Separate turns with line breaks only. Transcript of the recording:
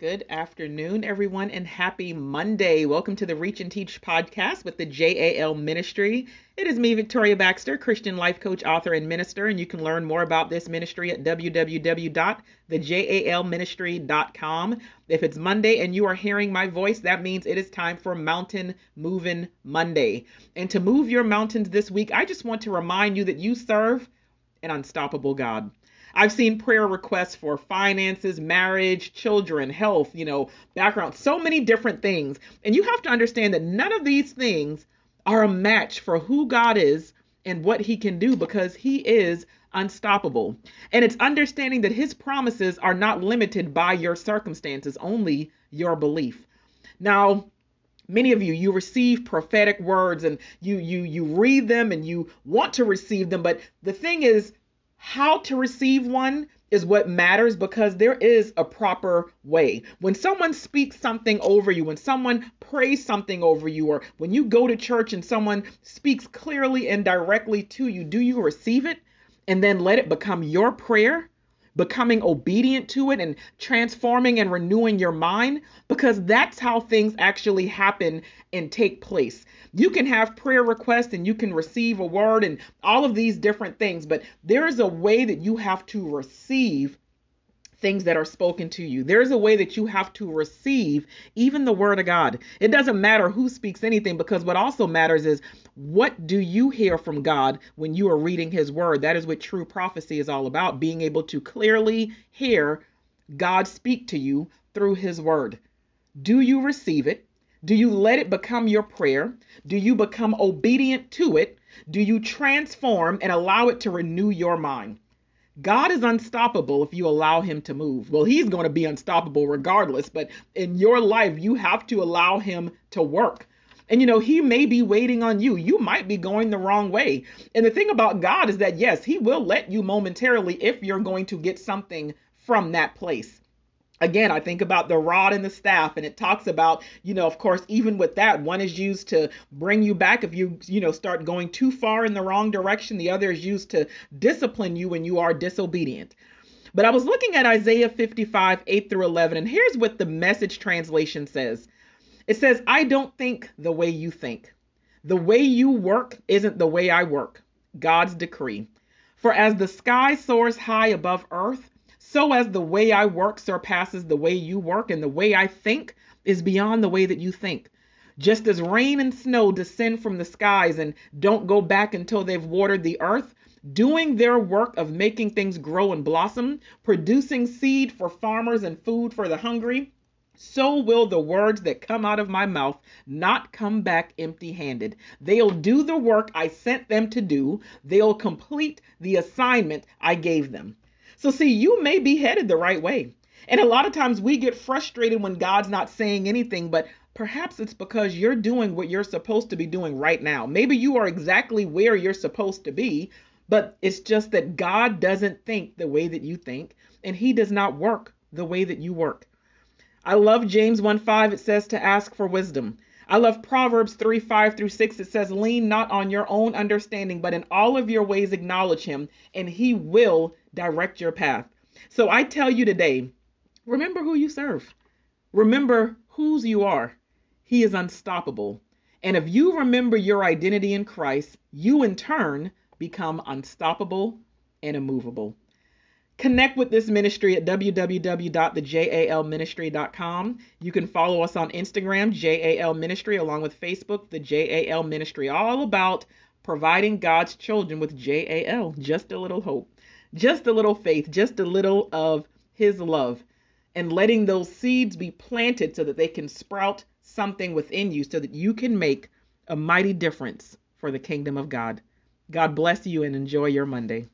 Good afternoon, everyone, and happy Monday. Welcome to the Reach and Teach podcast with the JAL Ministry. It is me, Victoria Baxter, Christian life coach, author, and minister, and you can learn more about this ministry at www.thejalministry.com. If it's Monday and you are hearing my voice, that means it is time for Mountain Moving Monday. And to move your mountains this week, I just want to remind you that you serve an unstoppable God. I've seen prayer requests for finances, marriage, children, health, you know, background, so many different things. And you have to understand that none of these things are a match for who God is and what he can do because he is unstoppable. And it's understanding that his promises are not limited by your circumstances, only your belief. Now, many of you you receive prophetic words and you you you read them and you want to receive them, but the thing is how to receive one is what matters because there is a proper way. When someone speaks something over you, when someone prays something over you, or when you go to church and someone speaks clearly and directly to you, do you receive it and then let it become your prayer? Becoming obedient to it and transforming and renewing your mind because that's how things actually happen and take place. You can have prayer requests and you can receive a word and all of these different things, but there is a way that you have to receive things that are spoken to you. There's a way that you have to receive even the word of God. It doesn't matter who speaks anything because what also matters is what do you hear from God when you are reading his word? That is what true prophecy is all about, being able to clearly hear God speak to you through his word. Do you receive it? Do you let it become your prayer? Do you become obedient to it? Do you transform and allow it to renew your mind? God is unstoppable if you allow him to move. Well, he's going to be unstoppable regardless, but in your life, you have to allow him to work. And you know, he may be waiting on you. You might be going the wrong way. And the thing about God is that, yes, he will let you momentarily if you're going to get something from that place again i think about the rod and the staff and it talks about you know of course even with that one is used to bring you back if you you know start going too far in the wrong direction the other is used to discipline you when you are disobedient but i was looking at isaiah 55 8 through 11 and here's what the message translation says it says i don't think the way you think the way you work isn't the way i work god's decree for as the sky soars high above earth so as the way I work surpasses the way you work, and the way I think is beyond the way that you think. Just as rain and snow descend from the skies and don't go back until they've watered the earth, doing their work of making things grow and blossom, producing seed for farmers and food for the hungry, so will the words that come out of my mouth not come back empty handed. They'll do the work I sent them to do, they'll complete the assignment I gave them. So, see, you may be headed the right way. And a lot of times we get frustrated when God's not saying anything, but perhaps it's because you're doing what you're supposed to be doing right now. Maybe you are exactly where you're supposed to be, but it's just that God doesn't think the way that you think, and He does not work the way that you work. I love James 1 5. It says to ask for wisdom. I love Proverbs 3 5 through 6. It says, Lean not on your own understanding, but in all of your ways acknowledge him, and he will direct your path. So I tell you today, remember who you serve. Remember whose you are. He is unstoppable. And if you remember your identity in Christ, you in turn become unstoppable and immovable. Connect with this ministry at www.thejalministry.com. You can follow us on Instagram, JAL Ministry, along with Facebook, the JAL Ministry, all about providing God's children with JAL, just a little hope, just a little faith, just a little of His love, and letting those seeds be planted so that they can sprout something within you so that you can make a mighty difference for the kingdom of God. God bless you and enjoy your Monday.